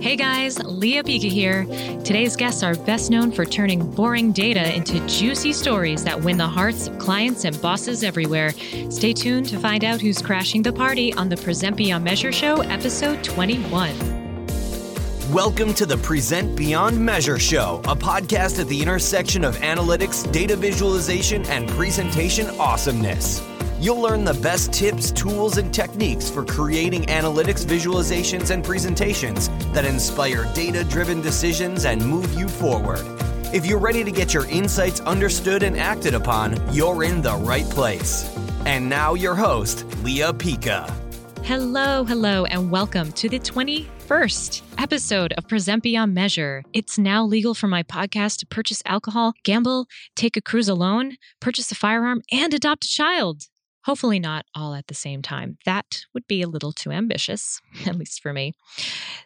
Hey guys, Lea Pica here. Today's guests are best known for turning boring data into juicy stories that win the hearts of clients and bosses everywhere. Stay tuned to find out who's crashing the party on the Present Beyond Measure Show, episode 21. Welcome to the Present Beyond Measure Show, a podcast at the intersection of analytics, data visualization, and presentation awesomeness. You'll learn the best tips, tools, and techniques for creating analytics visualizations and presentations that inspire data driven decisions and move you forward. If you're ready to get your insights understood and acted upon, you're in the right place. And now, your host, Lea Pica. Hello, hello, and welcome to the 21st episode of Present Beyond Measure. It's now legal for my podcast to purchase alcohol, gamble, take a cruise alone, purchase a firearm, and adopt a child. Hopefully, not all at the same time. That would be a little too ambitious, at least for me.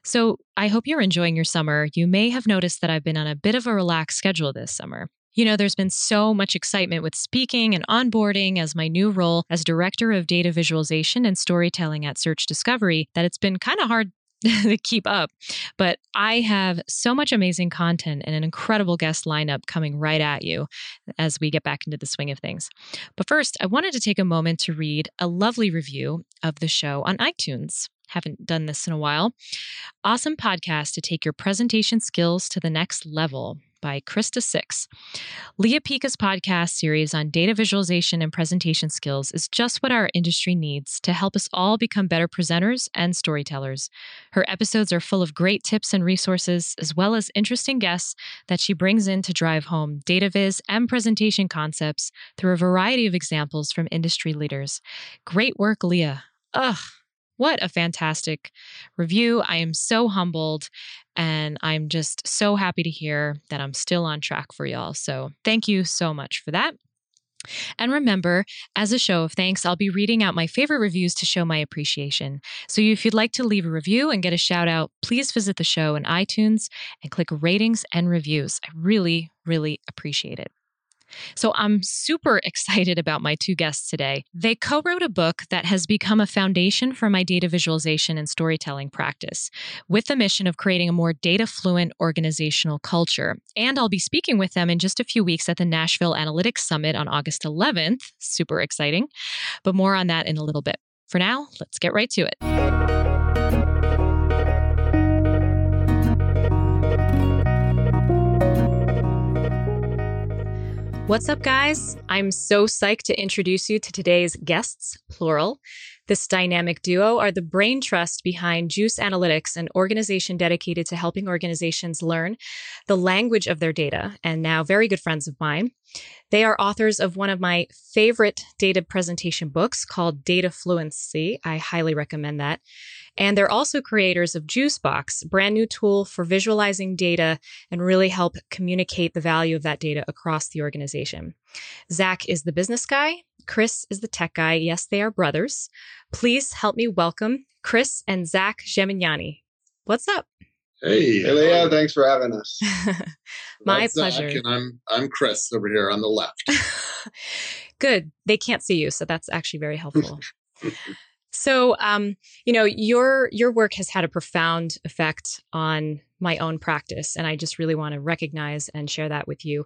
So, I hope you're enjoying your summer. You may have noticed that I've been on a bit of a relaxed schedule this summer. You know, there's been so much excitement with speaking and onboarding as my new role as Director of Data Visualization and Storytelling at Search Discovery that it's been kind of hard to keep up. But I have so much amazing content and an incredible guest lineup coming right at you as we get back into the swing of things. But first, I wanted to take a moment to read a lovely review of the show on iTunes. Haven't done this in a while. Awesome podcast to take your presentation skills to the next level by Krista Six. Lea Pica's podcast series on data visualization and presentation skills is just what our industry needs to help us all become better presenters and storytellers. Her episodes are full of great tips and resources, as well as interesting guests that she brings in to drive home data viz and presentation concepts through a variety of examples from industry leaders. Great work, Leah. Ugh. What a fantastic review. I am so humbled and I'm just so happy to hear that I'm still on track for y'all. So thank you so much for that. And remember, as a show of thanks, I'll be reading out my favorite reviews to show my appreciation. So if you'd like to leave a review and get a shout out, please visit the show in iTunes and click ratings and reviews. I really, really appreciate it. So I'm super excited about my two guests today. They co wrote a book that has become a foundation for my data visualization and storytelling practice with the mission of creating a more data fluent organizational culture. And I'll be speaking with them in just a few weeks at the Nashville Analytics Summit on August 11th. Super exciting. But more on that in a little bit. For now, let's get right to it. What's up, guys? I'm so psyched to introduce you to today's guests, plural. This dynamic duo are the brain trust behind Juice Analytics, an organization dedicated to helping organizations learn the language of their data, and now very good friends of mine. They are authors of one of my favorite data presentation books called Data Fluency. I highly recommend that. And they're also creators of Juicebox, brand new tool for visualizing data and really help communicate the value of that data across the organization. Zach is the business guy. Chris is the tech guy. Yes, they are brothers. Please help me welcome Chris and Zach Gemignani. What's up? Hey, hey Lea, thanks for having us. My pleasure. Zach and I'm I'm Chris over here on the left. Good. They can't see you, so that's actually very helpful. So, um, you know, your your work has had a profound effect on my own practice, and I just really want to recognize and share that with you.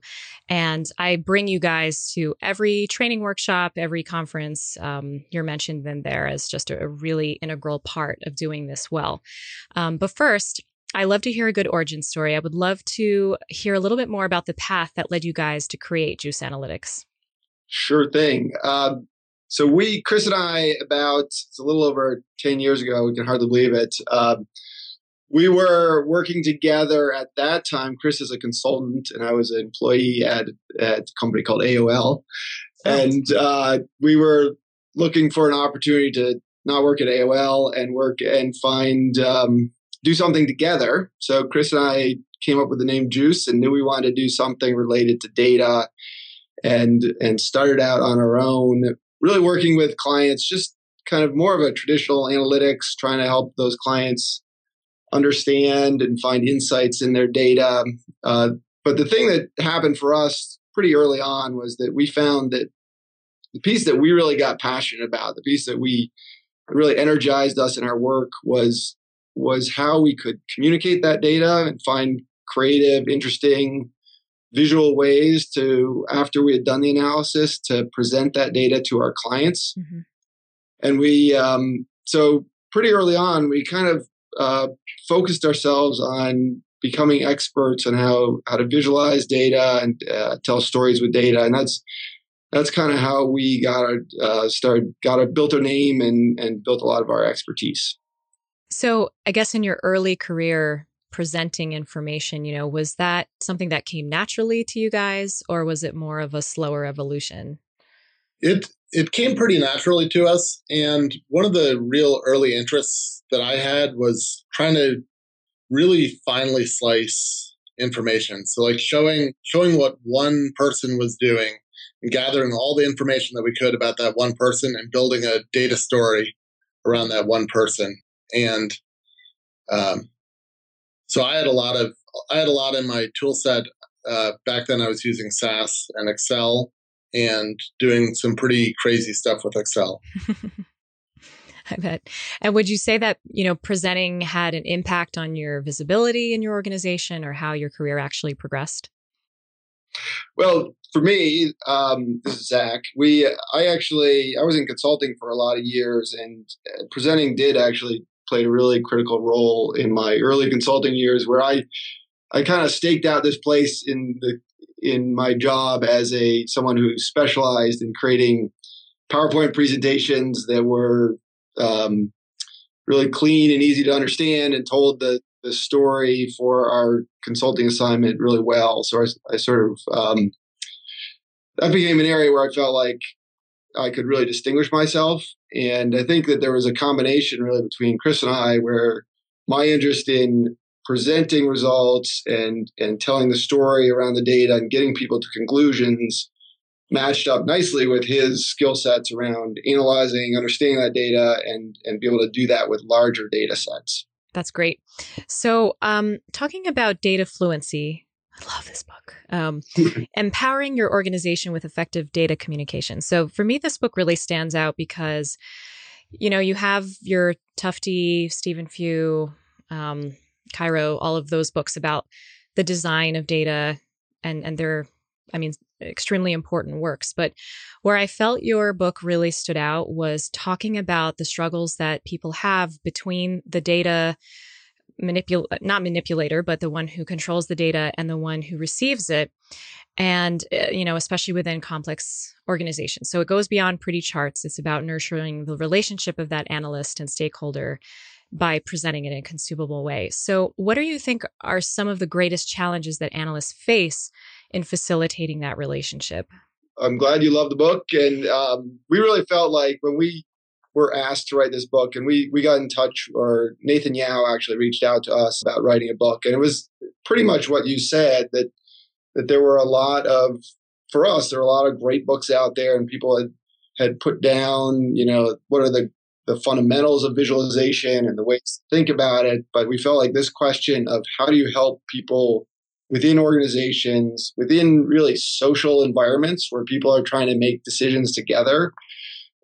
And I bring you guys to every training workshop, every conference. Um, you're mentioned in there as just a, a, really integral part of doing this well. Um, but first, I love to hear a good origin story. I would love to hear a little bit more about the path that led you guys to create Juice Analytics. Sure thing. Um, so we, Chris and I, about it's a little over ten years ago. We can hardly believe it. Um, we were working together at that time. Chris is a consultant, and I was an employee at, at a company called AOL. And uh, we were looking for an opportunity to not work at AOL and work and find um, do something together. So Chris and I came up with the name Juice and knew we wanted to do something related to data and and started out on our own really working with clients, just kind of more of a traditional analytics, trying to help those clients understand and find insights in their data. Uh, but the thing that happened for us pretty early on was that we found that the piece that we really got passionate about, the piece that we really energized us in our work was was how we could communicate that data and find creative, interesting, visual ways to, after we had done the analysis, to present that data to our clients. Mm-hmm. And we, um, so pretty early on, we kind of uh, focused ourselves on becoming experts on how how to visualize data and uh, tell stories with data, and that's that's kind of how we got our uh, started, got our built our name and and built a lot of our expertise. So, I guess in your early career presenting information, you know, was that something that came naturally to you guys, or was it more of a slower evolution? It it came pretty naturally to us, and one of the real early interests that I had was trying to really finely slice information. So like showing showing what one person was doing and gathering all the information that we could about that one person and building a data story around that one person. And um, so I had a lot of I had a lot in my tool set. Uh, back then I was using SAS and Excel and doing some pretty crazy stuff with Excel. I bet. And would you say that, you know, presenting had an impact on your visibility in your organization or how your career actually progressed? Well, for me, um, this is Zach. We, I actually, I was in consulting for a lot of years, and uh, presenting did actually play a really critical role in my early consulting years, where I, I kind of staked out this place in the in my job as a someone who specialized in creating PowerPoint presentations that were um, really clean and easy to understand and told the, the story for our consulting assignment really well. So I, I sort of, um, that became an area where I felt like I could really distinguish myself. And I think that there was a combination really between Chris and I where my interest in presenting results and, and telling the story around the data and getting people to conclusions matched up nicely with his skill sets around analyzing, understanding that data, and and be able to do that with larger data sets. That's great. So, um, talking about data fluency, I love this book. Um, empowering your organization with effective data communication. So, for me, this book really stands out because, you know, you have your Tufte, Stephen Few, um, Cairo, all of those books about the design of data and and their I mean, extremely important works. But where I felt your book really stood out was talking about the struggles that people have between the data manipul not manipulator but the one who controls the data and the one who receives it. And uh, you know especially within complex organizations. So it goes beyond pretty charts. It's about nurturing the relationship of that analyst and stakeholder by presenting it in a consumable way. So what do you think are some of the greatest challenges that analysts face in facilitating that relationship. I'm glad you love the book, and um, we really felt like when we were asked to write this book, and we we got in touch, or Nathan Yau actually reached out to us about writing a book, and it was pretty much what you said that that there were a lot of for us there were a lot of great books out there, and people had had put down, you know, what are the the fundamentals of visualization and the ways to think about it. But we felt like this question of how do you help people within organizations, within really social environments where people are trying to make decisions together,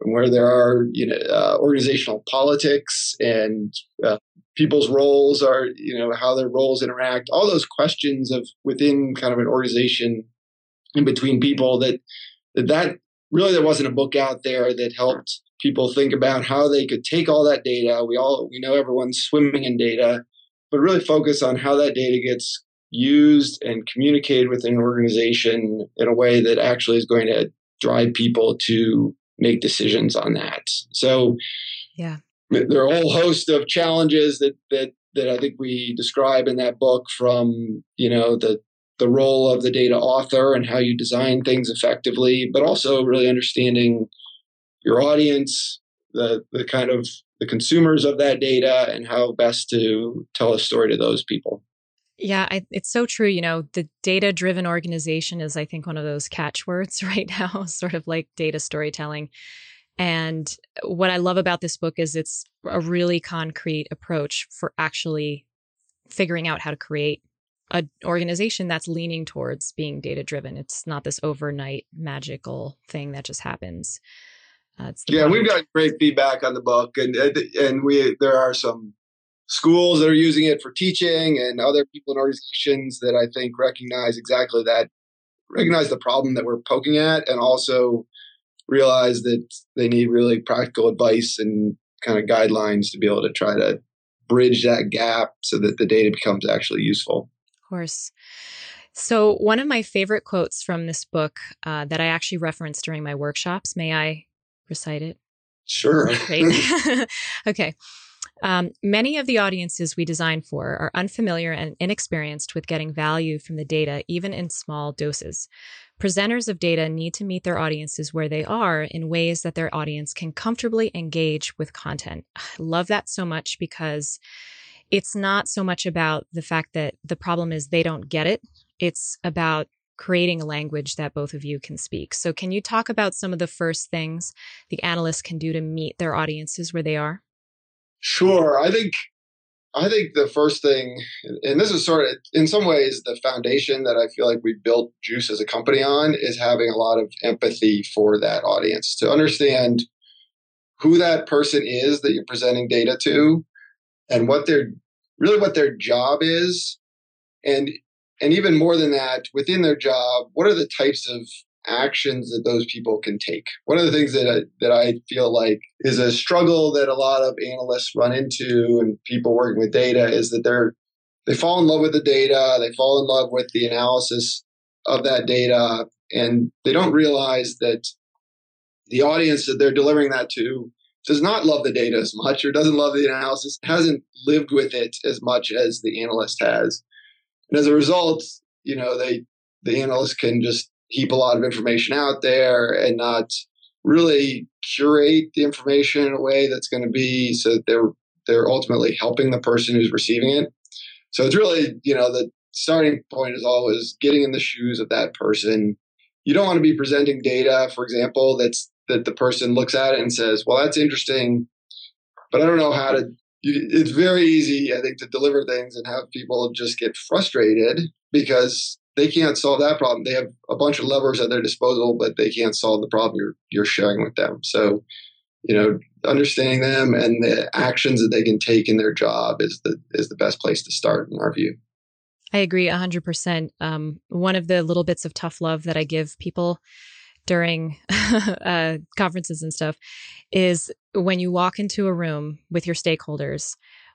where there are you know uh, organizational politics and uh, people's roles are you know how their roles interact, all those questions of within kind of an organization in between people that that, really there wasn't a book out there that helped people think about how they could take all that data. We all we know everyone's swimming in data, but really focus on how that data gets used and communicated within an organization in a way that actually is going to drive people to make decisions on that. So, yeah, there are a whole host of challenges that that that I think we describe in that book from you know the the role of the data author and how you design things effectively, but also really understanding your audience, the the kind of the consumers of that data, and how best to tell a story to those people. Yeah, I, it's so true. You know, the data driven organization is, I think, one of those catchwords right now, sort of like data storytelling. And what I love about this book is it's a really concrete approach for actually figuring out how to create an organization that's leaning towards being data driven. It's not this overnight magical thing that just happens. Uh, yeah, we've got great feedback on the book, and and we there are some schools that are using it for teaching and other people and organizations that I think recognize exactly that, recognize the problem that we're poking at, and also realize that they need really practical advice and kind of guidelines to be able to try to bridge that gap so that the data becomes actually useful. Of course. So, one of my favorite quotes from this book uh, that I actually referenced during my workshops, may I recite it? Sure. okay. Um, many of the audiences we design for are unfamiliar and inexperienced with getting value from the data, even in small doses. Presenters of data need to meet their audiences where they are in ways that their audience can comfortably engage with content. I love that so much because it's not so much about the fact that the problem is they don't get it, it's about creating a language that both of you can speak. So, can you talk about some of the first things the analysts can do to meet their audiences where they are? Sure. I think I think the first thing, and this is sort of in some ways the foundation that I feel like we built Juice as a company on, is having a lot of empathy for that audience to understand who that person is that you're presenting data to and what their really what their job is and and even more than that within their job what are the types of actions that those people can take. One of the things that I, that I feel like is a struggle that a lot of analysts run into and people working with data is that they're they fall in love with the data, they fall in love with the analysis of that data, and they don't realize that the audience that they're delivering that to does not love the data as much or doesn't love the analysis, hasn't lived with it as much as the analyst has. And as a result, you know, they the analyst can just heap a lot of information out there and not really curate the information in a way that's going to be so that they're they're ultimately helping the person who's receiving it. So it's really, you know, the starting point is always getting in the shoes of that person. You don't want to be presenting data, for example, that's that the person looks at it and says, "Well, that's interesting, but I don't know how to." It's very easy, I think, to deliver things and have people just get frustrated because they can't solve that problem. They have a bunch of levers at their disposal, but they can't solve the problem you're you're sharing with them. So, you know, understanding them and the actions that they can take in their job is the is the best place to start in our view. I agree 100%. Um, one of the little bits of tough love that I give people during uh, conferences and stuff is when you walk into a room with your stakeholders,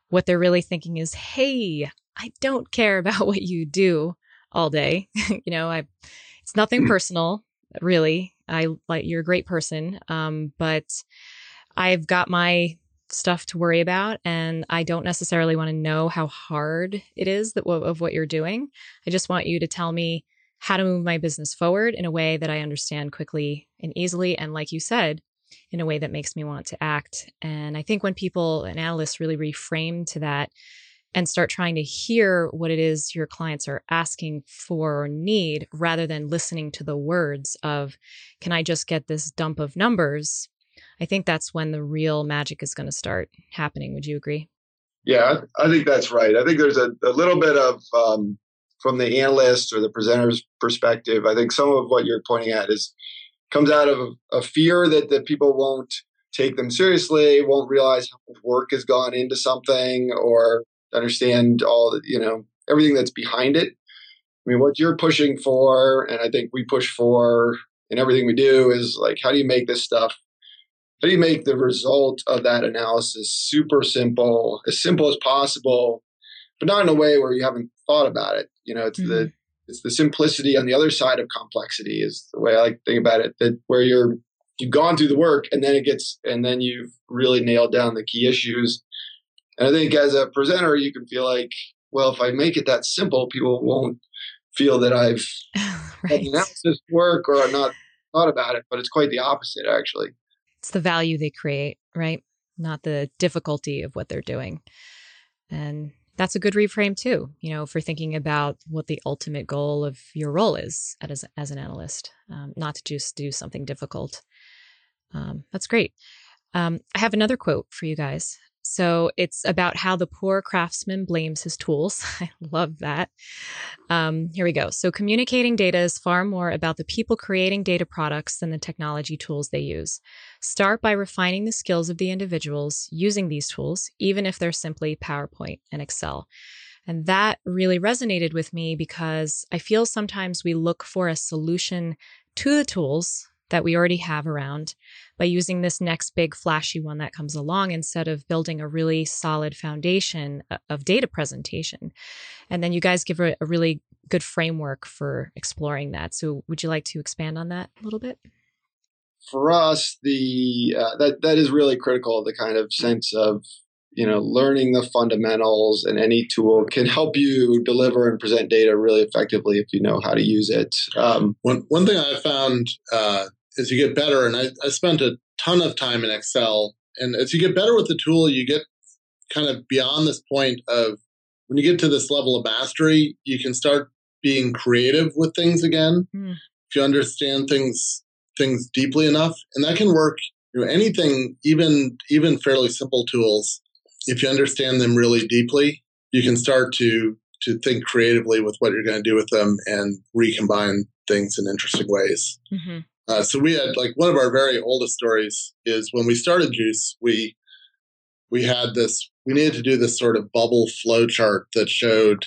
what they're really thinking is, hey, I don't care about what you do all day. you know, I it's nothing mm. personal, really. I like you're a great person, um, but I've got my stuff to worry about, and I don't necessarily want to know how hard it is that of what you're doing. I just want you to tell me how to move my business forward in a way that I understand quickly and easily, and like you said, in a way that makes me want to act. And I think when people and analysts really reframe to that, and start trying to hear what it is your clients are asking for or need rather than listening to the words of, can I just get this dump of numbers? I think that's when the real magic is going to start happening. Would you agree? Yeah, I think that's right. I think there's a, a little bit of, um, from the analyst or the presenter's perspective, I think some of what you're pointing at is comes out of a fear that, that people won't take them seriously, won't realize how much work has gone into something, or understand all you know everything that's behind it. I mean, what you're pushing for, and I think we push for in everything we do, is like, how do you make this stuff? How do you make the result of that analysis super simple, as simple as possible, but not in a way where you haven't thought about it? You know, it's mm-hmm. the it's the simplicity on the other side of complexity is the way I like to think about it. That where you're you've gone through the work and then it gets and then you've really nailed down the key issues and I think as a presenter, you can feel like, well, if I make it that simple, people won't feel that I've right. announced this work or I'm not thought about it. But it's quite the opposite, actually. It's the value they create, right? Not the difficulty of what they're doing. And that's a good reframe too, you know, for thinking about what the ultimate goal of your role is as, as an analyst, um, not to just do something difficult. Um, that's great. Um, I have another quote for you guys. So it's about how the poor craftsman blames his tools. I love that. Um, here we go. So communicating data is far more about the people creating data products than the technology tools they use. Start by refining the skills of the individuals using these tools, even if they're simply PowerPoint and Excel. And that really resonated with me because I feel sometimes we look for a solution to the tools that we already have around by using this next big flashy one that comes along instead of building a really solid foundation of data presentation. And then you guys give a, a really good framework for exploring that. So would you like to expand on that a little bit? For us, the uh, that that is really critical. The kind of sense of you know learning the fundamentals and any tool can help you deliver and present data really effectively if you know how to use it um, one, one thing i found uh, as you get better, and I, I spent a ton of time in Excel, and as you get better with the tool, you get kind of beyond this point of when you get to this level of mastery, you can start being creative with things again. Mm. If you understand things things deeply enough, and that can work. You know, anything, even even fairly simple tools, if you understand them really deeply, you can start to to think creatively with what you're going to do with them and recombine things in interesting ways. Mm-hmm. Uh, so we had like one of our very oldest stories is when we started Juice, we we had this we needed to do this sort of bubble flow chart that showed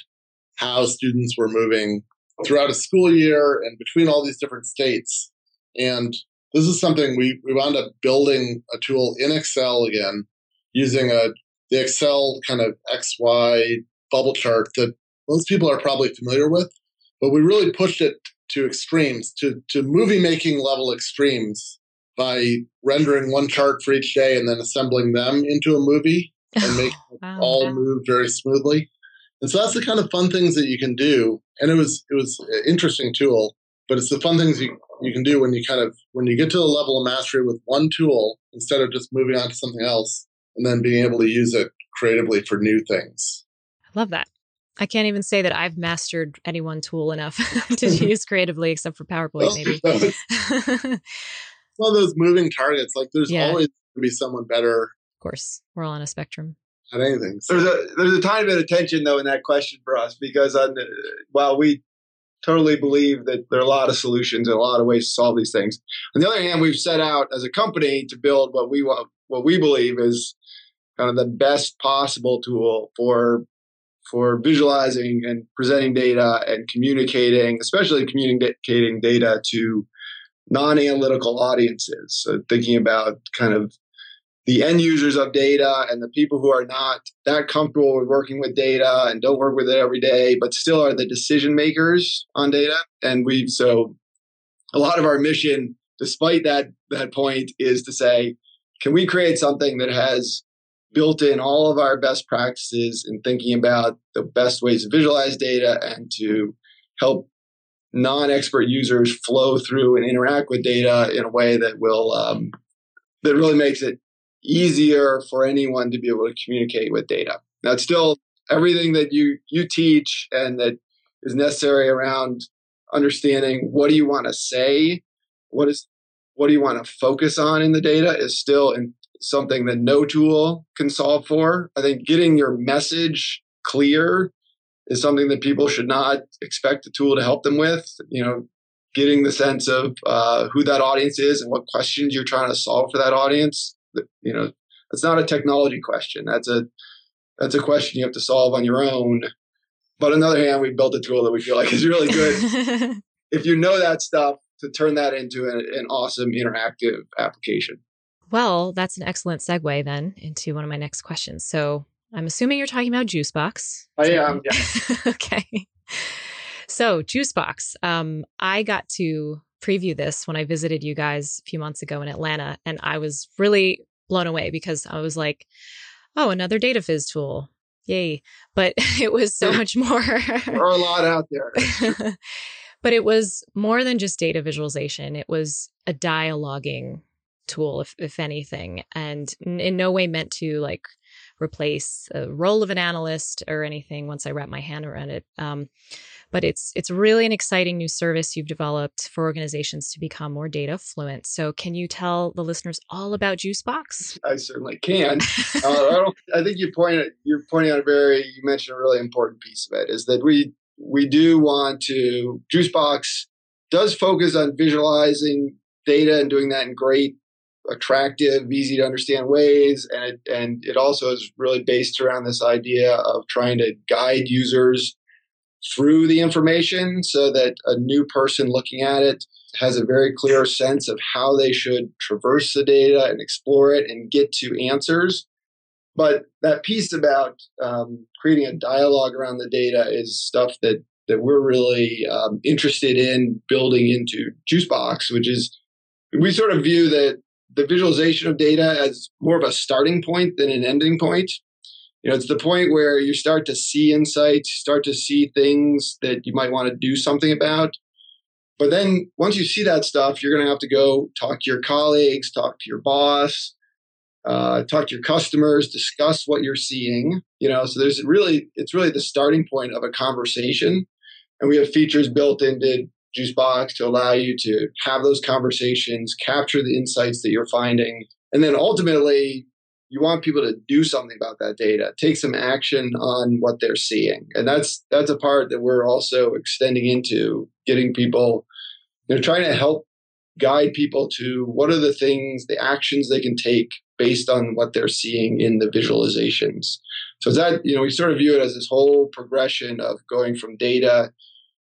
how students were moving throughout a school year and between all these different states. And this is something we, we wound up building a tool in Excel again using a the Excel kind of XY bubble chart that most people are probably familiar with, but we really pushed it to extremes, to, to movie making level extremes by rendering one chart for each day and then assembling them into a movie and make wow, all yeah. move very smoothly. And so that's the kind of fun things that you can do. And it was it was an interesting tool, but it's the fun things you, you can do when you kind of when you get to a level of mastery with one tool instead of just moving on to something else and then being able to use it creatively for new things. I love that. I can't even say that I've mastered any one tool enough to use creatively, except for PowerPoint, maybe. one of those moving targets. Like there's yeah. always going to be someone better. Of course, we're all on a spectrum. At anything. So. There's a there's a tiny bit of tension though in that question for us because on the, while we totally believe that there are a lot of solutions and a lot of ways to solve these things. On the other hand, we've set out as a company to build what we want, what we believe is kind of the best possible tool for for visualizing and presenting data and communicating, especially communicating data to non-analytical audiences. So thinking about kind of the end users of data and the people who are not that comfortable with working with data and don't work with it every day, but still are the decision makers on data. And we've so a lot of our mission, despite that that point, is to say, can we create something that has built in all of our best practices in thinking about the best ways to visualize data and to help non-expert users flow through and interact with data in a way that will um, that really makes it easier for anyone to be able to communicate with data. Now, it's still everything that you you teach and that is necessary around understanding what do you want to say, what is what do you want to focus on in the data is still in, something that no tool can solve for. I think getting your message clear is something that people should not expect a tool to help them with. You know, getting the sense of uh, who that audience is and what questions you're trying to solve for that audience. You know, it's not a technology question. That's a that's a question you have to solve on your own. But on the other hand, we built a tool that we feel like is really good. if you know that stuff, to turn that into an, an awesome interactive application. Well, that's an excellent segue then into one of my next questions. So I'm assuming you're talking about Juicebox. I am, yeah. okay. So Juicebox, um, I got to preview this when I visited you guys a few months ago in Atlanta, and I was really blown away because I was like, "Oh, another data viz tool, yay!" But it was so much more. there are a lot out there. but it was more than just data visualization. It was a dialoguing tool, if, if anything, and in no way meant to like replace a role of an analyst or anything once I wrap my hand around it. Um, but it's it's really an exciting new service you've developed for organizations to become more data fluent. So, can you tell the listeners all about Juicebox? I certainly can. uh, I, I, think you pointed you're pointing out a very you mentioned a really important piece of it is that we we do want to Juicebox does focus on visualizing data and doing that in great attractive, easy to understand ways. And it, and it also is really based around this idea of trying to guide users through the information so that a new person looking at it has a very clear sense of how they should traverse the data and explore it and get to answers. But that piece about um, creating a dialogue around the data is stuff that that we're really um, interested in building into Juicebox, which is we sort of view that the visualization of data as more of a starting point than an ending point. You know, it's the point where you start to see insights, start to see things that you might want to do something about. But then once you see that stuff, you're going to have to go talk to your colleagues, talk to your boss, uh, talk to your customers, discuss what you're seeing. You know, so there's really, it's really the starting point of a conversation. And we have features built into Juicebox to allow you to have those conversations, capture the insights that you're finding, and then ultimately you want people to do something about that data, take some action on what they're seeing. And that's that's a part that we're also extending into getting people they're trying to help guide people to what are the things, the actions they can take based on what they're seeing in the visualizations. So that, you know, we sort of view it as this whole progression of going from data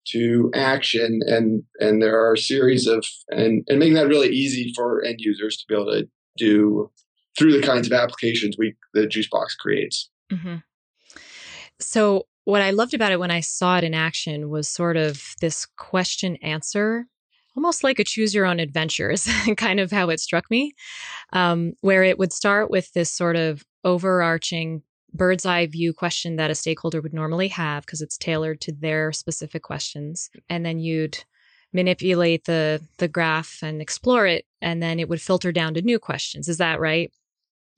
to action and and there are a series of and and making that really easy for end users to be able to do through the kinds of applications we the juicebox creates mm-hmm. so what i loved about it when i saw it in action was sort of this question answer almost like a choose your own adventures kind of how it struck me um, where it would start with this sort of overarching bird's eye view question that a stakeholder would normally have because it's tailored to their specific questions. And then you'd manipulate the the graph and explore it and then it would filter down to new questions. Is that right?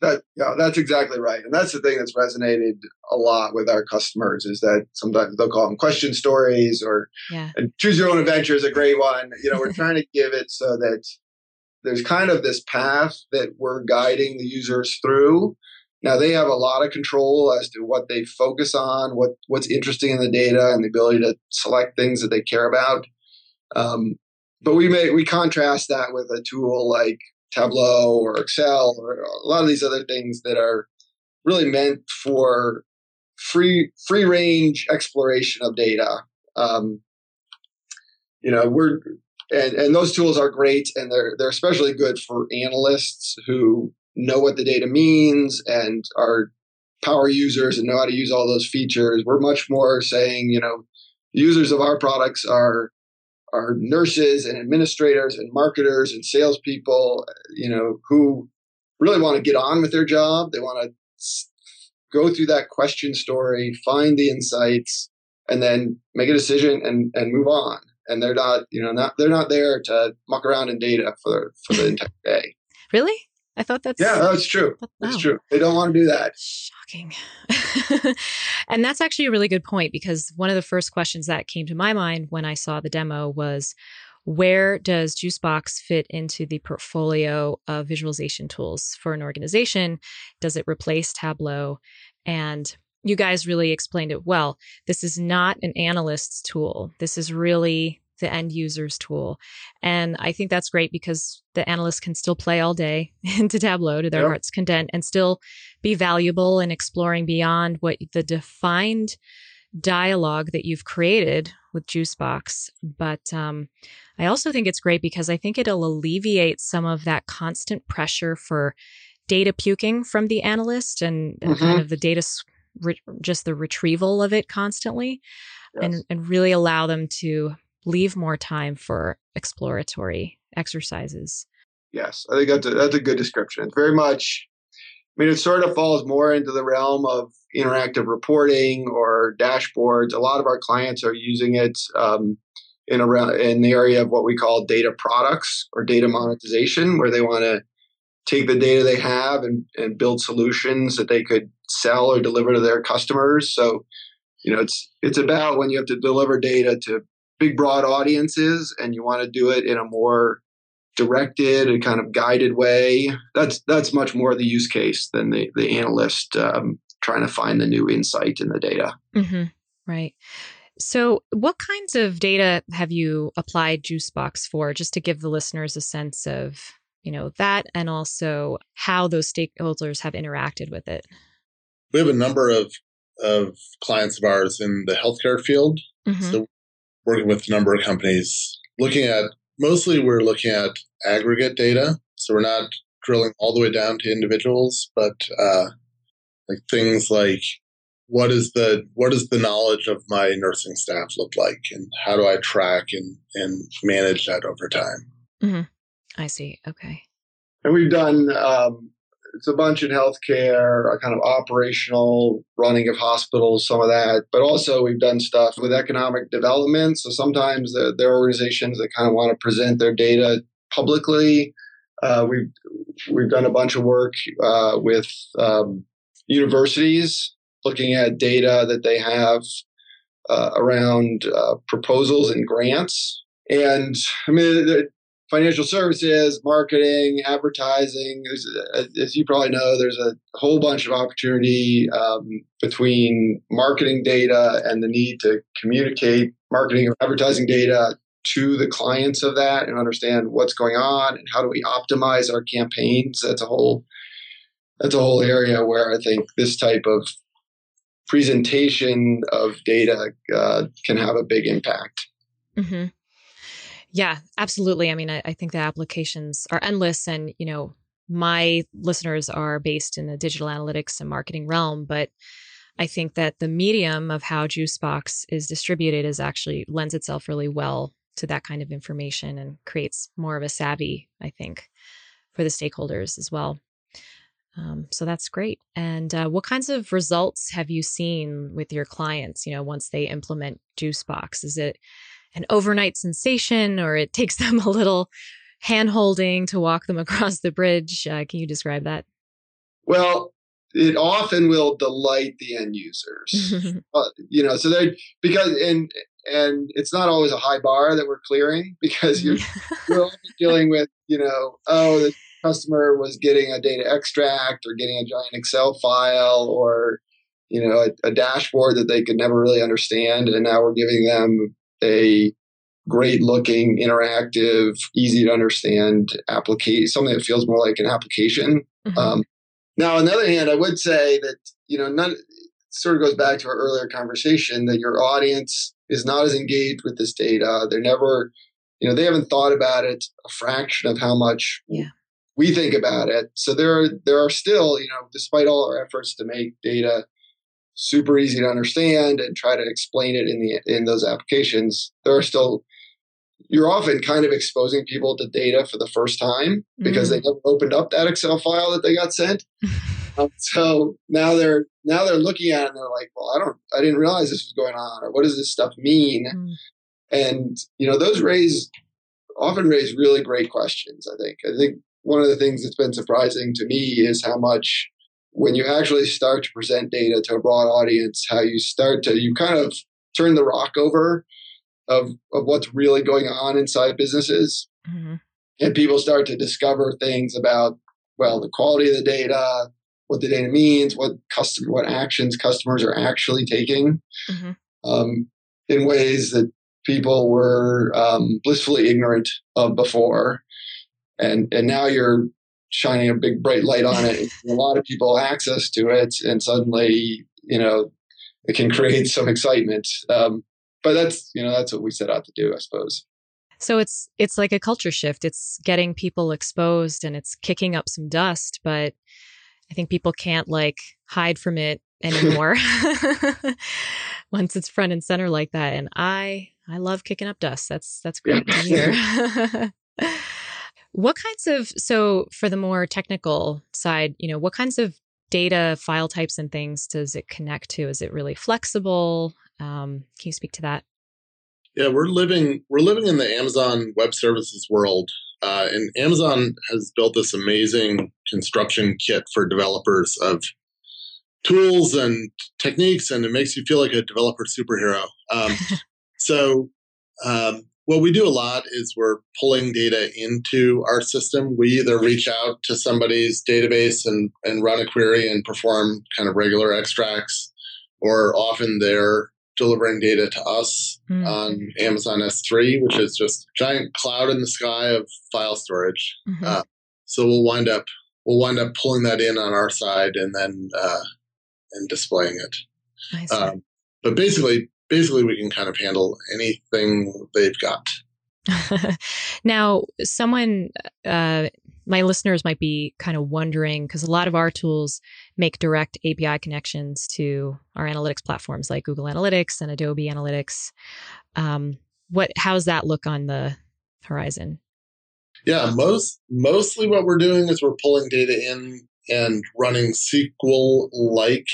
That yeah that's exactly right. And that's the thing that's resonated a lot with our customers is that sometimes they'll call them question stories or yeah. and choose your own adventure is a great one. You know we're trying to give it so that there's kind of this path that we're guiding the users through now they have a lot of control as to what they focus on, what what's interesting in the data, and the ability to select things that they care about. Um, but we may we contrast that with a tool like Tableau or Excel or a lot of these other things that are really meant for free free range exploration of data. Um, you know, we're and, and those tools are great and they're they're especially good for analysts who know what the data means and are power users and know how to use all those features. We're much more saying, you know, users of our products are are nurses and administrators and marketers and salespeople, you know, who really want to get on with their job. They want to go through that question story, find the insights, and then make a decision and, and move on. And they're not, you know, not they're not there to muck around in data for for the entire day. Really? I thought that's yeah, that's true. That's true. They don't want to do that. Shocking. and that's actually a really good point because one of the first questions that came to my mind when I saw the demo was where does Juicebox fit into the portfolio of visualization tools for an organization? Does it replace Tableau? And you guys really explained it well. This is not an analyst's tool. This is really the end user's tool. And I think that's great because the analyst can still play all day into Tableau to their yep. heart's content and still be valuable in exploring beyond what the defined dialogue that you've created with Juicebox. But um, I also think it's great because I think it'll alleviate some of that constant pressure for data puking from the analyst and, mm-hmm. kind of the data, re- just the retrieval of it constantly. Yes. And, and really allow them to leave more time for exploratory exercises. Yes, I think that's a, that's a good description. It's very much, I mean, it sort of falls more into the realm of interactive reporting or dashboards. A lot of our clients are using it um, in around in the area of what we call data products or data monetization, where they want to take the data they have and, and build solutions that they could sell or deliver to their customers. So, you know, it's it's about when you have to deliver data to big broad audiences and you want to do it in a more directed and kind of guided way. That's that's much more the use case than the the analyst um, trying to find the new insight in the data. Mm-hmm. Right. So, what kinds of data have you applied JuiceBox for, just to give the listeners a sense of, you know, that, and also how those stakeholders have interacted with it? We have a number of of clients of ours in the healthcare field. Mm-hmm. So, working with a number of companies, looking at mostly we're looking at aggregate data. So we're not drilling all the way down to individuals, but uh, like things like what is the what does the knowledge of my nursing staff look like, and how do I track and and manage that over time? Mm-hmm. I see. Okay. And we've done um, it's a bunch in healthcare, a kind of operational running of hospitals, some of that, but also we've done stuff with economic development. So sometimes there are organizations that kind of want to present their data publicly. Uh, we've we've done a bunch of work uh, with um, universities looking at data that they have uh, around uh, proposals and grants. And I mean, financial services, marketing, advertising. As you probably know, there's a whole bunch of opportunity um, between marketing data and the need to communicate marketing or advertising data to the clients of that and understand what's going on and how do we optimize our campaigns. That's a whole that's a whole area where I think this type of presentation of data uh, can have a big impact. Mm-hmm. Yeah, absolutely. I mean, I, I think the applications are endless, and you know, my listeners are based in the digital analytics and marketing realm, but I think that the medium of how Juicebox is distributed is actually lends itself really well to that kind of information and creates more of a savvy, I think, for the stakeholders as well. Um, so that's great. And uh, what kinds of results have you seen with your clients? You know, once they implement Juicebox, is it an overnight sensation or it takes them a little hand holding to walk them across the bridge. Uh, can you describe that? Well, it often will delight the end users. uh, you know, so they because and and it's not always a high bar that we're clearing because you're, you're dealing with you know oh the customer was getting a data extract or getting a giant Excel file or you know a, a dashboard that they could never really understand and now we're giving them a great looking, interactive, easy to understand application, something that feels more like an application. Mm-hmm. Um, now, on the other hand, I would say that, you know, none, sort of goes back to our earlier conversation that your audience is not as engaged with this data. They're never, you know, they haven't thought about it a fraction of how much yeah. we think about it. So there, there are still, you know, despite all our efforts to make data super easy to understand and try to explain it in the in those applications there are still you're often kind of exposing people to data for the first time because mm. they never opened up that excel file that they got sent um, so now they're now they're looking at it and they're like well i don't i didn't realize this was going on or what does this stuff mean mm. and you know those raise often raise really great questions i think i think one of the things that's been surprising to me is how much when you actually start to present data to a broad audience, how you start to, you kind of turn the rock over of, of what's really going on inside businesses. Mm-hmm. And people start to discover things about, well, the quality of the data, what the data means, what customer, what actions customers are actually taking mm-hmm. um, in ways that people were um, blissfully ignorant of before. And, and now you're shining a big bright light on it. a lot of people access to it, and suddenly, you know, it can create some excitement. Um, but that's you know that's what we set out to do, I suppose. So it's it's like a culture shift. It's getting people exposed and it's kicking up some dust, but I think people can't like hide from it anymore once it's front and center like that. And I I love kicking up dust. That's that's great to hear. What kinds of, so for the more technical side, you know, what kinds of data file types and things does it connect to? Is it really flexible? Um, can you speak to that? Yeah, we're living we're living in the Amazon Web Services world Uh, and Amazon has built this amazing construction kit for developers of tools and techniques, and it makes you feel like a developer superhero. Um, so, um, what we do a lot is we're pulling data into our system. We either reach out to somebody's database and, and run a query and perform kind of regular extracts, or often they're delivering data to us mm-hmm. on Amazon S3, which is just giant cloud in the sky of file storage. Mm-hmm. Uh, so we'll wind up we'll wind up pulling that in on our side and then uh, and displaying it. Um, but basically, basically we can kind of handle anything they've got. now, someone, uh, my listeners might be kind of wondering because a lot of our tools make direct API connections to our analytics platforms like Google Analytics and Adobe Analytics. Um, what how's that look on the horizon? Yeah, most mostly what we're doing is we're pulling data in and running SQL like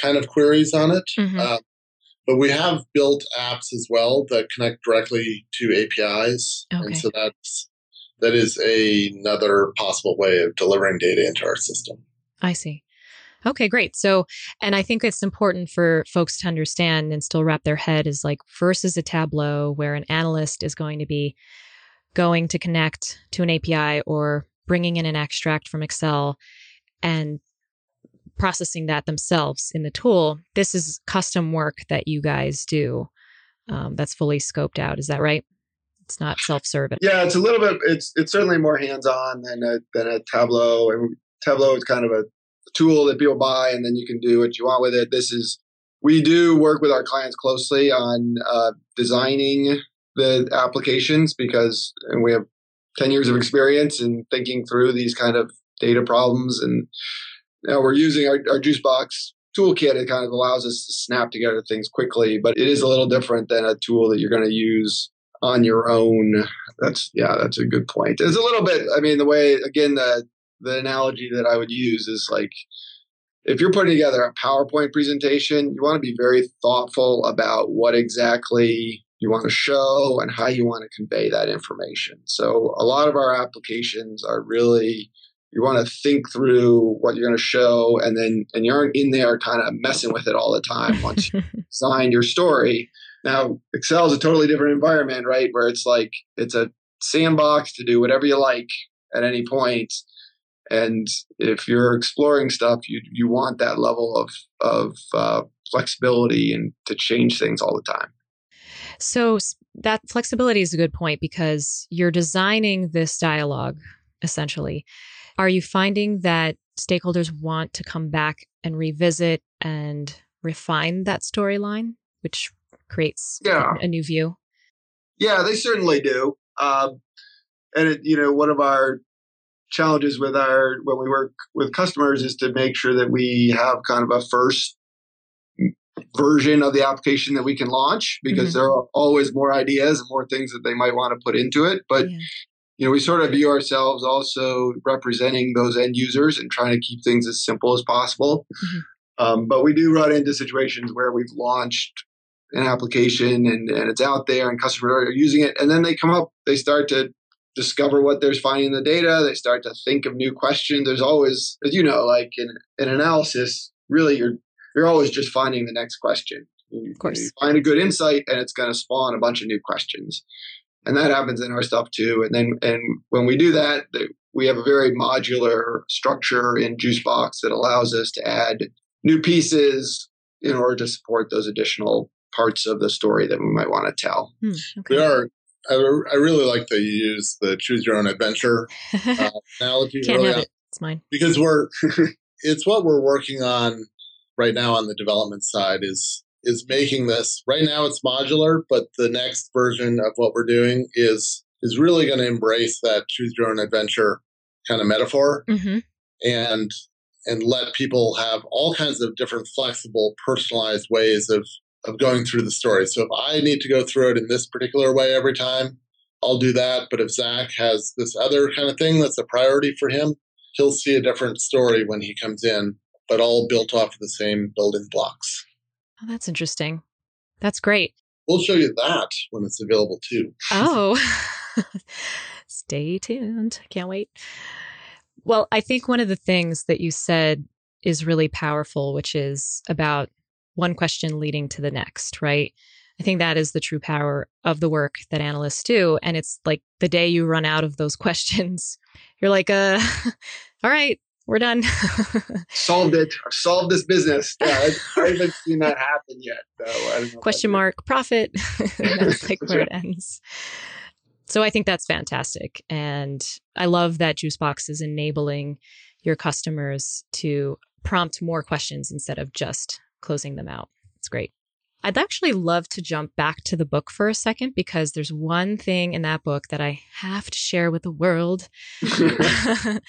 kind of queries on it. Mm-hmm. Uh, but we have built apps as well that connect directly to APIs, okay. and so that's that is a, another possible way of delivering data into our system. I see. Okay, great. So, and I think it's important for folks to understand and still wrap their head is like versus a Tableau where an analyst is going to be going to connect to an API or bringing in an extract from Excel and processing that themselves in the tool. This is custom work that you guys do um, that's fully scoped out. Is that right? It's not self-service. Yeah, it's a little bit. It's it's certainly more hands-on than a than a Tableau. And Tableau is kind of a tool that people buy, and then you can do what you want with it. This is we do work with our clients closely on uh, designing the applications because and we have 10 years of experience in thinking through these kind of data problems and now we're using our, our Juicebox toolkit. It kind of allows us to snap together things quickly, but it is a little different than a tool that you're going to use on your own. That's yeah, that's a good point. It's a little bit. I mean, the way again the the analogy that I would use is like if you're putting together a PowerPoint presentation, you want to be very thoughtful about what exactly you want to show and how you want to convey that information. So a lot of our applications are really you want to think through what you're going to show and then and you aren't in there kind of messing with it all the time once you sign your story. Now excel is a totally different environment right? Where it's like it's a sandbox to do whatever you like at any point. And if you're exploring stuff you you want that level of of uh, flexibility and to change things all the time. So that flexibility is a good point because you're designing this dialogue essentially are you finding that stakeholders want to come back and revisit and refine that storyline, which creates yeah. a new view? Yeah, they certainly do. Um, and it, you know, one of our challenges with our when we work with customers is to make sure that we have kind of a first version of the application that we can launch because mm-hmm. there are always more ideas and more things that they might want to put into it. But yeah you know, we sort of view ourselves also representing those end users and trying to keep things as simple as possible. Mm-hmm. Um, but we do run into situations where we've launched an application and, and it's out there and customers are using it. And then they come up, they start to discover what they're finding in the data. They start to think of new questions. There's always, as you know, like in, in analysis, really you're, you're always just finding the next question. You, of course. You find a good insight and it's going to spawn a bunch of new questions and that happens in our stuff too. And then and when we do that, we have a very modular structure in Juicebox that allows us to add new pieces in order to support those additional parts of the story that we might want to tell. Hmm, okay. We are. I, I, really like that you use the choose your own adventure uh, analogy. Can't have it. It's mine because we're. it's what we're working on right now on the development side. Is is making this. Right now it's modular but the next version of what we're doing is is really going to embrace that choose your own adventure kind of metaphor mm-hmm. and and let people have all kinds of different flexible personalized ways of of going through the story. So if i need to go through it in this particular way every time i'll do that. But if zach has this other kind of thing that's a priority for him he'll see a different story when he comes in but all built off of the same building blocks Oh, that's interesting. That's great. We'll show you that when it's available too. Oh. Stay tuned. Can't wait. Well, I think one of the things that you said is really powerful, which is about one question leading to the next, right? I think that is the true power of the work that analysts do. And it's like the day you run out of those questions, you're like, uh, all right, we're done. solved it. Solved this business. Yeah, I, haven't seen that happen yet. Question mark, profit. that's like where it ends. So I think that's fantastic. And I love that Juicebox is enabling your customers to prompt more questions instead of just closing them out. It's great. I'd actually love to jump back to the book for a second because there's one thing in that book that I have to share with the world.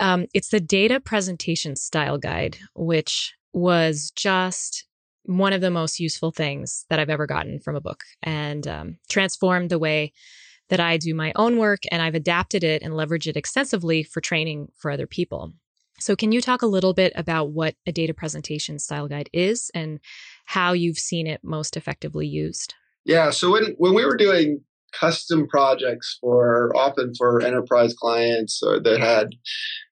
um, it's the data presentation style guide, which was just one of the most useful things that I've ever gotten from a book and um, transformed the way that I do my own work. And I've adapted it and leveraged it extensively for training for other people. So, can you talk a little bit about what a data presentation style guide is and how you've seen it most effectively used? Yeah. So, when, when we were doing custom projects for often for enterprise clients or that had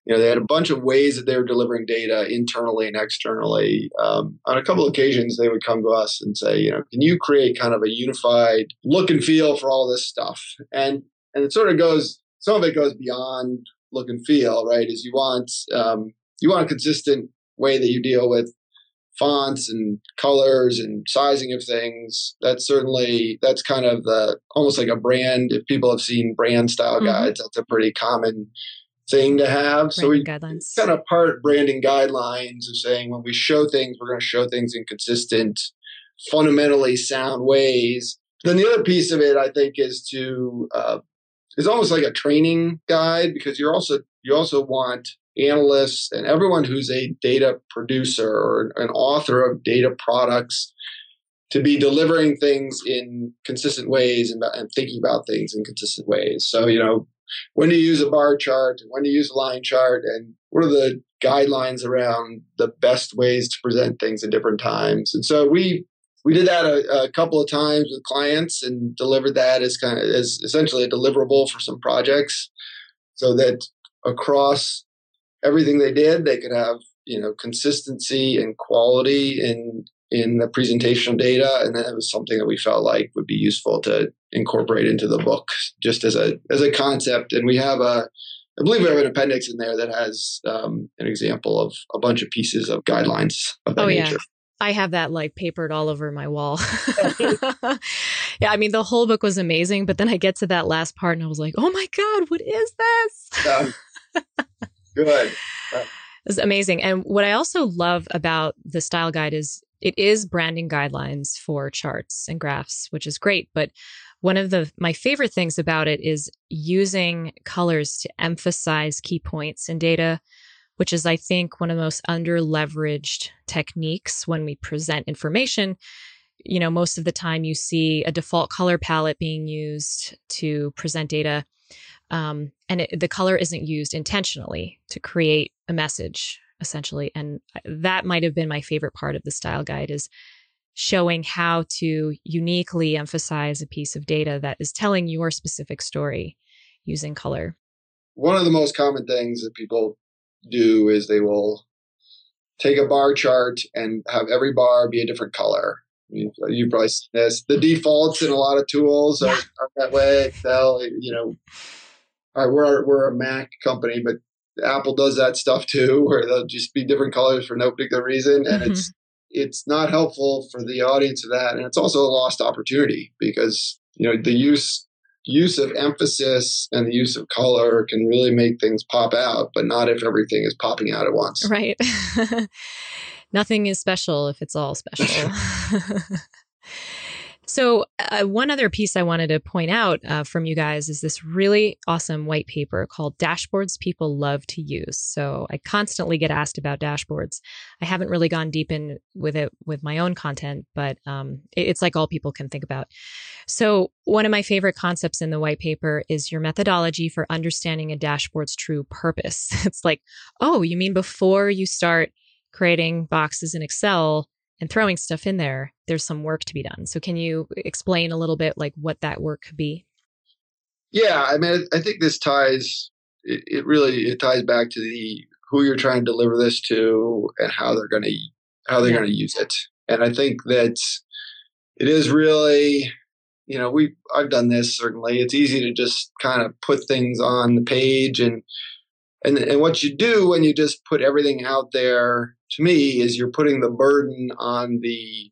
you know they had a bunch of ways that they were delivering data internally and externally um, on a couple of occasions they would come to us and say you know can you create kind of a unified look and feel for all this stuff and and it sort of goes some of it goes beyond look and feel, right? Is you want um, you want a consistent way that you deal with fonts and colors and sizing of things. That's certainly that's kind of the almost like a brand. If people have seen brand style mm-hmm. guides, that's a pretty common thing to have. Branding so we guidelines. kind of part branding guidelines of saying when we show things, we're going to show things in consistent, fundamentally sound ways. Then the other piece of it, I think, is to uh, it's almost like a training guide because you're also you also want analysts and everyone who's a data producer or an author of data products to be delivering things in consistent ways and, and thinking about things in consistent ways. So, you know, when to use a bar chart, and when to use a line chart, and what are the guidelines around the best ways to present things at different times. And so we we did that a, a, couple of times with clients and delivered that as kind of as essentially a deliverable for some projects so that across everything they did they could have you know consistency and quality in in the presentation data and that was something that we felt like would be useful to incorporate into the book just as a as a concept and we have a I believe we have an appendix in there that has um, an example of a bunch of pieces of guidelines of that oh, nature. Yeah. I have that like papered all over my wall. yeah, I mean, the whole book was amazing, but then I get to that last part and I was like, oh my God, what is this? Um, good. It's amazing. And what I also love about the style guide is it is branding guidelines for charts and graphs, which is great. But one of the my favorite things about it is using colors to emphasize key points in data which is, I think, one of the most under leveraged techniques when we present information. You know, most of the time you see a default color palette being used to present data. Um, and it, the color isn't used intentionally to create a message, essentially. And that might have been my favorite part of the style guide is showing how to uniquely emphasize a piece of data that is telling your specific story using color. One of the most common things that people do is they will take a bar chart and have every bar be a different color. You, you probably seen this. The defaults in a lot of tools are, are that way. Excel, you know, right, we're we're a Mac company, but Apple does that stuff too, where they'll just be different colors for no particular reason, and mm-hmm. it's it's not helpful for the audience of that, and it's also a lost opportunity because you know the use use of emphasis and the use of color can really make things pop out, but not if everything is popping out at once. Right. Nothing is special if it's all special. So, uh, one other piece I wanted to point out uh, from you guys is this really awesome white paper called Dashboards People Love to Use. So, I constantly get asked about dashboards. I haven't really gone deep in with it with my own content, but um, it, it's like all people can think about. So, one of my favorite concepts in the white paper is your methodology for understanding a dashboard's true purpose. it's like, oh, you mean before you start creating boxes in Excel, and throwing stuff in there, there's some work to be done. So can you explain a little bit like what that work could be? Yeah, I mean, I think this ties. It, it really it ties back to the who you're trying to deliver this to and how they're going to how they're yeah. going to use it. And I think that it is really, you know, we I've done this certainly. It's easy to just kind of put things on the page and and and what you do when you just put everything out there to me is you're putting the burden on the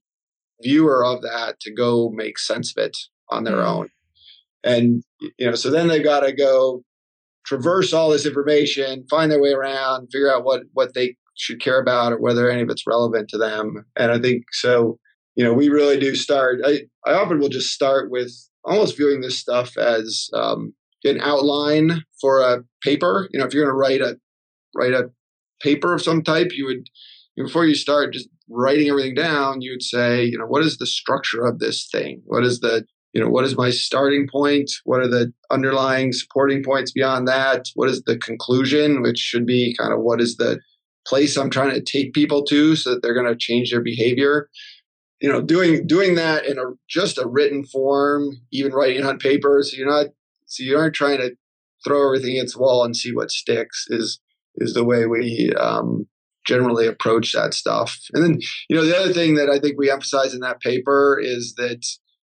viewer of that to go make sense of it on their mm. own. And you know, so then they've got to go traverse all this information, find their way around, figure out what what they should care about or whether any of it's relevant to them. And I think so, you know, we really do start. I, I often will just start with almost viewing this stuff as um, an outline for a paper. You know, if you're going to write a write a paper of some type, you would before you start just writing everything down, you would say, you know, what is the structure of this thing? What is the you know, what is my starting point? What are the underlying supporting points beyond that? What is the conclusion, which should be kind of what is the place I'm trying to take people to so that they're going to change their behavior. You know, doing doing that in a just a written form, even writing on paper, so you're not so you aren't trying to throw everything against the wall and see what sticks is is the way we um, generally approach that stuff. And then, you know, the other thing that I think we emphasize in that paper is that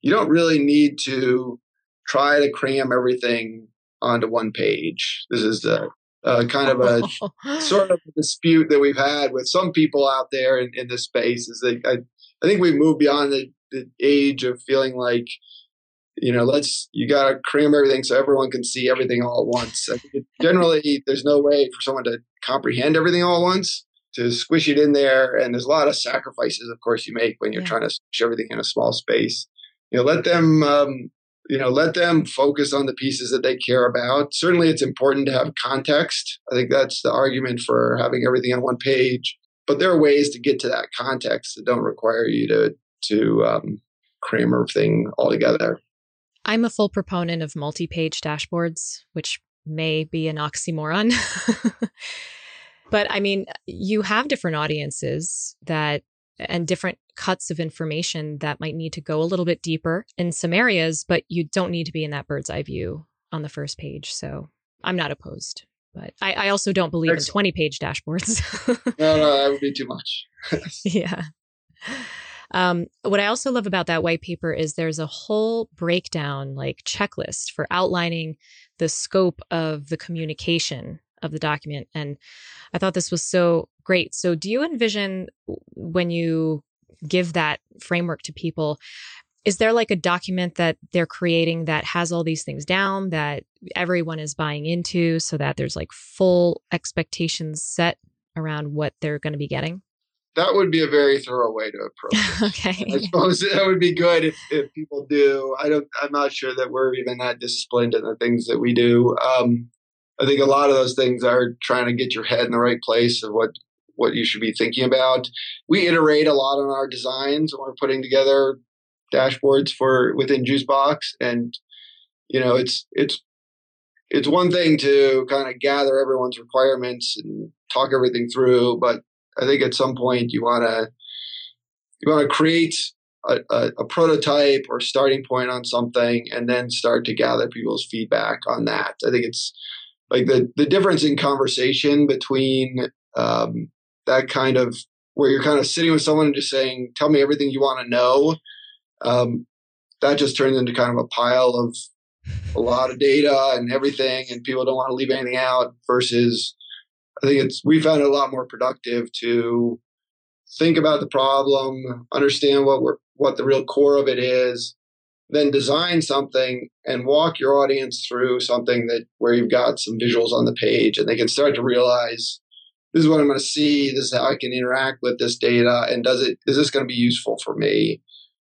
you don't really need to try to cram everything onto one page. This is the uh, kind of a sort of a dispute that we've had with some people out there in, in this space is that I, I think we've moved beyond the, the age of feeling like you know let's you got to cram everything so everyone can see everything all at once. Generally there's no way for someone to comprehend everything all at once. To squish it in there and there's a lot of sacrifices of course you make when you're yeah. trying to squish everything in a small space. You know let them um, you know let them focus on the pieces that they care about. Certainly it's important to have context. I think that's the argument for having everything on one page. But there are ways to get to that context that don't require you to to um, cram everything all together i'm a full proponent of multi-page dashboards which may be an oxymoron but i mean you have different audiences that and different cuts of information that might need to go a little bit deeper in some areas, but you don't need to be in that bird's eye view on the first page. So I'm not opposed. But I, I also don't believe Excellent. in 20 page dashboards. no, no, that would be too much. yeah. Um, what I also love about that white paper is there's a whole breakdown, like checklist for outlining the scope of the communication of the document. And I thought this was so great. So, do you envision when you give that framework to people? Is there like a document that they're creating that has all these things down that everyone is buying into so that there's like full expectations set around what they're going to be getting? That would be a very thorough way to approach it. okay. I suppose that would be good if, if people do. I don't. I'm not sure that we're even that disciplined in the things that we do. Um, I think a lot of those things are trying to get your head in the right place of what what you should be thinking about. We iterate a lot on our designs when we're putting together dashboards for within Juicebox, and you know it's it's it's one thing to kind of gather everyone's requirements and talk everything through, but I think at some point you want to you want to create a, a, a, prototype or starting point on something and then start to gather people's feedback on that. I think it's like the the difference in conversation between um, that kind of where you're kind of sitting with someone and just saying, "Tell me everything you want to know." Um, that just turns into kind of a pile of a lot of data and everything, and people don't want to leave anything out. Versus, I think it's we found it a lot more productive to think about the problem, understand what we're what the real core of it is, then design something and walk your audience through something that where you've got some visuals on the page and they can start to realize this is what I'm going to see, this is how I can interact with this data, and does it is this going to be useful for me?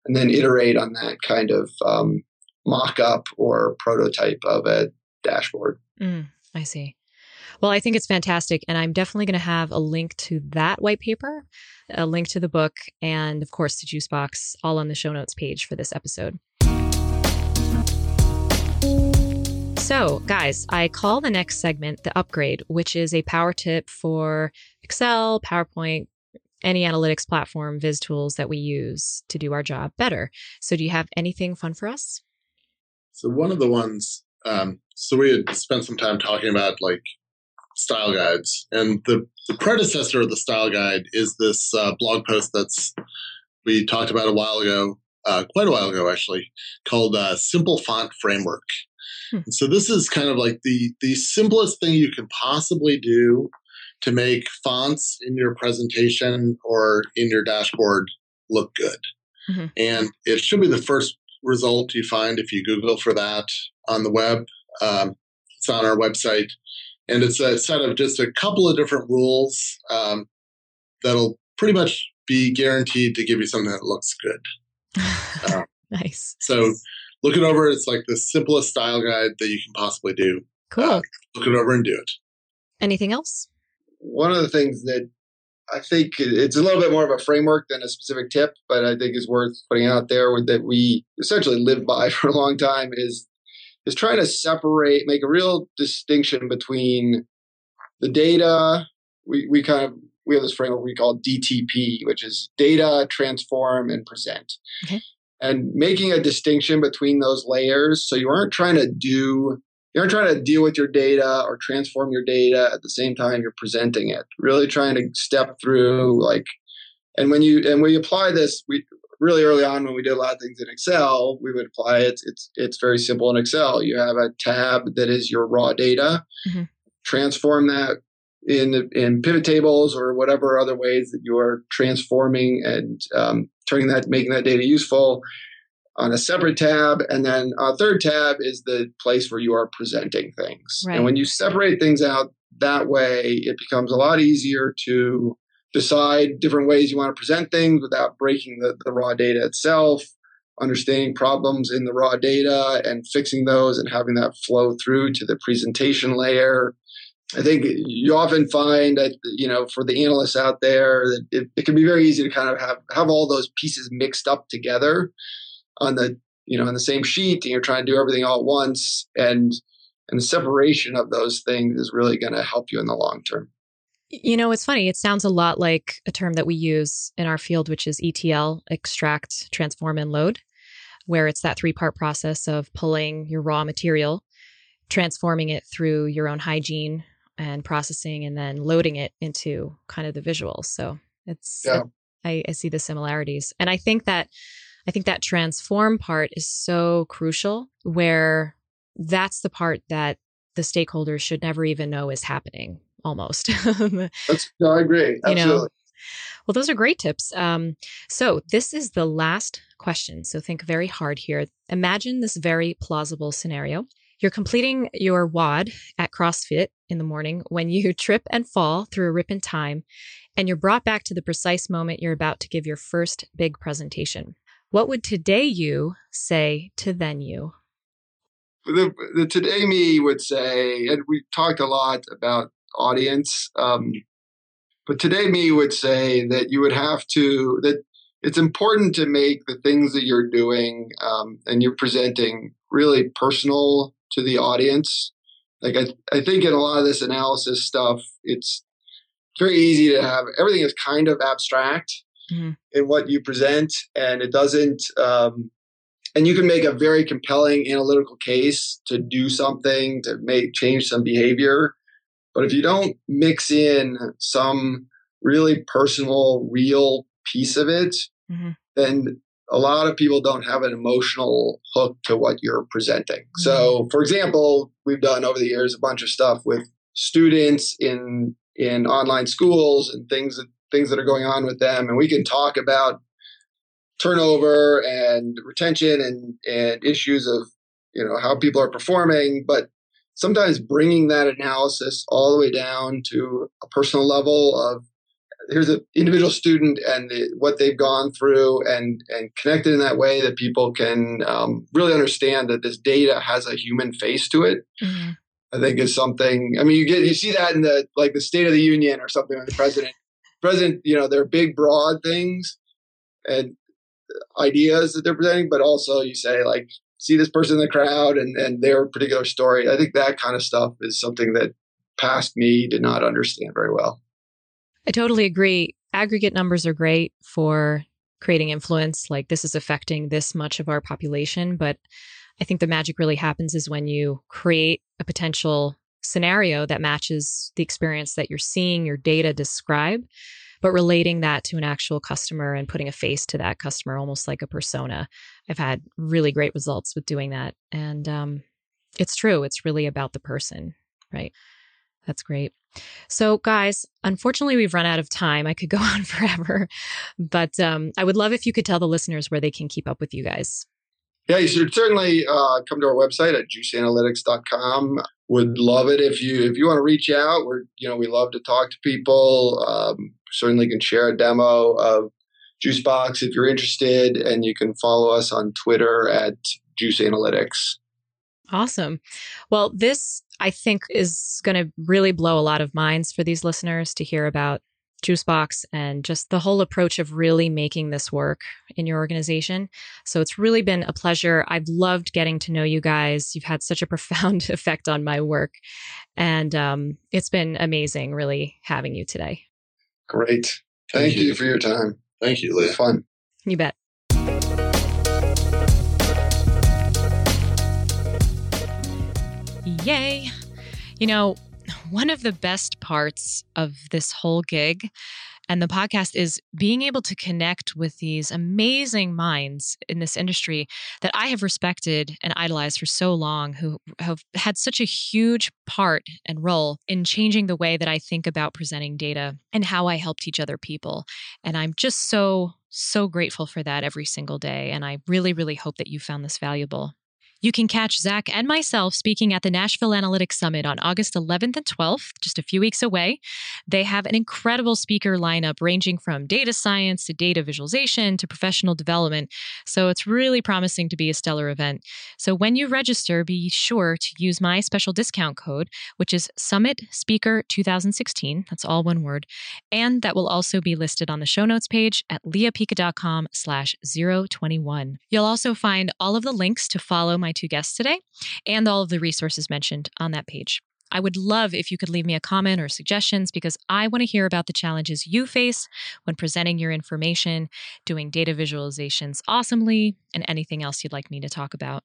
And then iterate on that kind of um, mock up or prototype of a dashboard. Mm, I see. Well, I think it's fantastic. And I'm definitely going to have a link to that white paper, a link to the book, and of course, the Juicebox all on the show notes page for this episode. So, guys, I call the next segment the upgrade, which is a power tip for Excel, PowerPoint, any analytics platform, Viz tools that we use to do our job better. So, do you have anything fun for us? So, one of the ones Um, so we had spent some time talking about like style guides, and the, the predecessor of the style guide is this uh, blog post that's we talked about a while ago, uh, quite a while ago actually, called uh, "Simple Font Framework." Hmm. So this is kind of like the the simplest thing you can possibly do to make fonts in your presentation or in your dashboard look good. Mm-hmm. And it should be the first result you find if you Google for that on the web. Um, it's on our website. And it's a set of just a couple of different rules um, that'll pretty much be guaranteed to give you something that looks good. Uh, nice. So look it over. It's like the simplest style guide that you can possibly do. Cool. Uh, look it over and do it. Anything else? One of the things that I think it's a little bit more of a framework than a specific tip, but I think is worth putting out there that we essentially live by for a long time is is trying to separate, make a real distinction between the data. We we kind of we have this framework we call DTP, which is data, transform, and present. Okay. And making a distinction between those layers, so you aren't trying to do you aren't trying to deal with your data or transform your data at the same time you're presenting it. Really trying to step through like, and when you and we apply this, we really early on when we did a lot of things in Excel, we would apply it. It's it's very simple in Excel. You have a tab that is your raw data. Mm-hmm. Transform that in in pivot tables or whatever other ways that you are transforming and um, turning that, making that data useful on a separate tab. And then a third tab is the place where you are presenting things. Right. And when you separate things out that way, it becomes a lot easier to decide different ways you want to present things without breaking the, the raw data itself, understanding problems in the raw data and fixing those and having that flow through to the presentation layer. I think you often find that you know for the analysts out there that it, it, can be very easy to kind of have have all those pieces mixed up together on the you know on the same sheet and you're trying to do everything all at once and and the separation of those things is really going to help you in the long term you know it's funny. It sounds a lot like a term that we use in our field which is etl extract transform and load where it's that three part process of pulling your raw material transforming it through your own hygiene and processing and then loading it into kind of the visuals. So it's uh, yeah. I, I see the similarities. And i think that I think that transform part is so crucial where that's the part that the stakeholders should never even know is happening almost. that's, no, I agree. Absolutely. You know, well, those are great tips. Um, so, this is the last question. So, think very hard here. Imagine this very plausible scenario. You're completing your WOD at CrossFit in the morning when you trip and fall through a rip in time, and you're brought back to the precise moment you're about to give your first big presentation. What would today you say to then you? The, the today me would say, and we talked a lot about audience, um, but today me would say that you would have to, that it's important to make the things that you're doing um, and you're presenting really personal to the audience. Like I, I think in a lot of this analysis stuff, it's very easy to have everything is kind of abstract mm-hmm. in what you present, and it doesn't. Um, and you can make a very compelling analytical case to do something to make change some behavior, but if you don't mix in some really personal, real piece of it, mm-hmm. then a lot of people don't have an emotional hook to what you're presenting. Mm-hmm. So, for example, we've done over the years a bunch of stuff with students in in online schools and things that things that are going on with them, and we can talk about turnover and retention and and issues of you know how people are performing, but sometimes bringing that analysis all the way down to a personal level of here's an individual student and the, what they've gone through and and connected in that way that people can um, really understand that this data has a human face to it mm-hmm. i think is something i mean you get you see that in the like the state of the union or something when the president president, you know, they're big, broad things and ideas that they're presenting, but also you say like, see this person in the crowd and, and their particular story. I think that kind of stuff is something that past me did not understand very well. I totally agree. Aggregate numbers are great for creating influence. Like this is affecting this much of our population, but I think the magic really happens is when you create a potential scenario that matches the experience that you're seeing your data describe, but relating that to an actual customer and putting a face to that customer, almost like a persona. I've had really great results with doing that. And um, it's true, it's really about the person, right? That's great. So, guys, unfortunately, we've run out of time. I could go on forever, but um, I would love if you could tell the listeners where they can keep up with you guys. Yeah, you should certainly uh, come to our website at juiceanalytics.com. Would love it if you if you want to reach out. We're you know we love to talk to people. Um, certainly can share a demo of Juicebox if you're interested, and you can follow us on Twitter at Juice Analytics. Awesome. Well, this I think is going to really blow a lot of minds for these listeners to hear about Juicebox and just the whole approach of really making this work in your organization. So it's really been a pleasure. I've loved getting to know you guys. You've had such a profound effect on my work. And um, it's been amazing, really, having you today. Great. Thank, Thank you. you for your time. Thank you, Lea. fun. You bet. Yay. You know, one of the best parts of this whole gig and the podcast is being able to connect with these amazing minds in this industry that I have respected and idolized for so long, who have had such a huge part and role in changing the way that I think about presenting data and how I help teach other people. And I'm just so, so grateful for that every single day. And I really, really hope that you found this valuable. You can catch Zach and myself speaking at the Nashville Analytics Summit on August 11th and 12th, just a few weeks away. They have an incredible speaker lineup ranging from data science to data visualization to professional development. So it's really promising to be a stellar event. So when you register, be sure to use my special discount code, which is Summit Speaker 2016. That's all one word. And that will also be listed on the show notes page at leapica.com slash 021. You'll also find all of the links to follow my two guests today and all of the resources mentioned on that page. I would love if you could leave me a comment or suggestions because I want to hear about the challenges you face when presenting your information, doing data visualizations awesomely, and anything else you'd like me to talk about.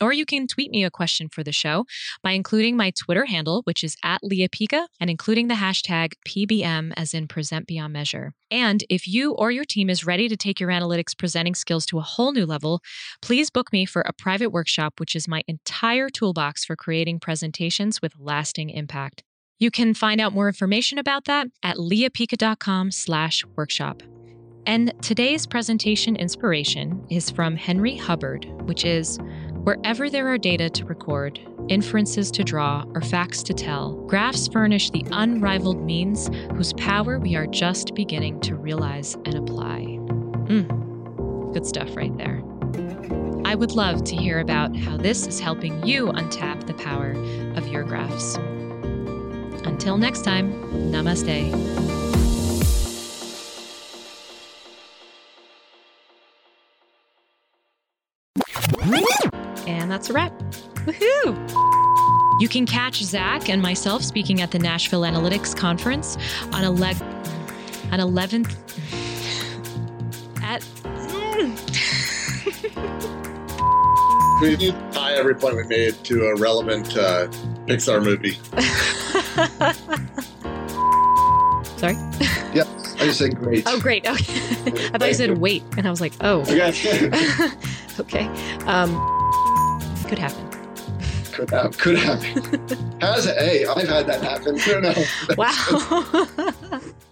Or you can tweet me a question for the show by including my Twitter handle, which is at Lea Pica, and including the hashtag PBM as in present beyond measure. And if you or your team is ready to take your analytics presenting skills to a whole new level, please book me for a private workshop, which is my entire toolbox for creating presentations with lasting impact. You can find out more information about that at leapica.com slash workshop. And today's presentation inspiration is from Henry Hubbard, which is Wherever there are data to record, inferences to draw, or facts to tell, graphs furnish the unrivaled means whose power we are just beginning to realize and apply. Mm, good stuff right there. I would love to hear about how this is helping you untap the power of your graphs. Until next time, namaste. And that's a wrap. Woohoo! You can catch Zach and myself speaking at the Nashville Analytics Conference on, ele- on 11th at. we need to tie every point we made to a relevant uh, Pixar movie. Sorry? Yep. I just said great. Oh, great. Okay. I thought you said wait. And I was like, oh. okay. Um, could happen. Could have. Could happen. Has it? Hey, I've had that happen. I don't know. Wow.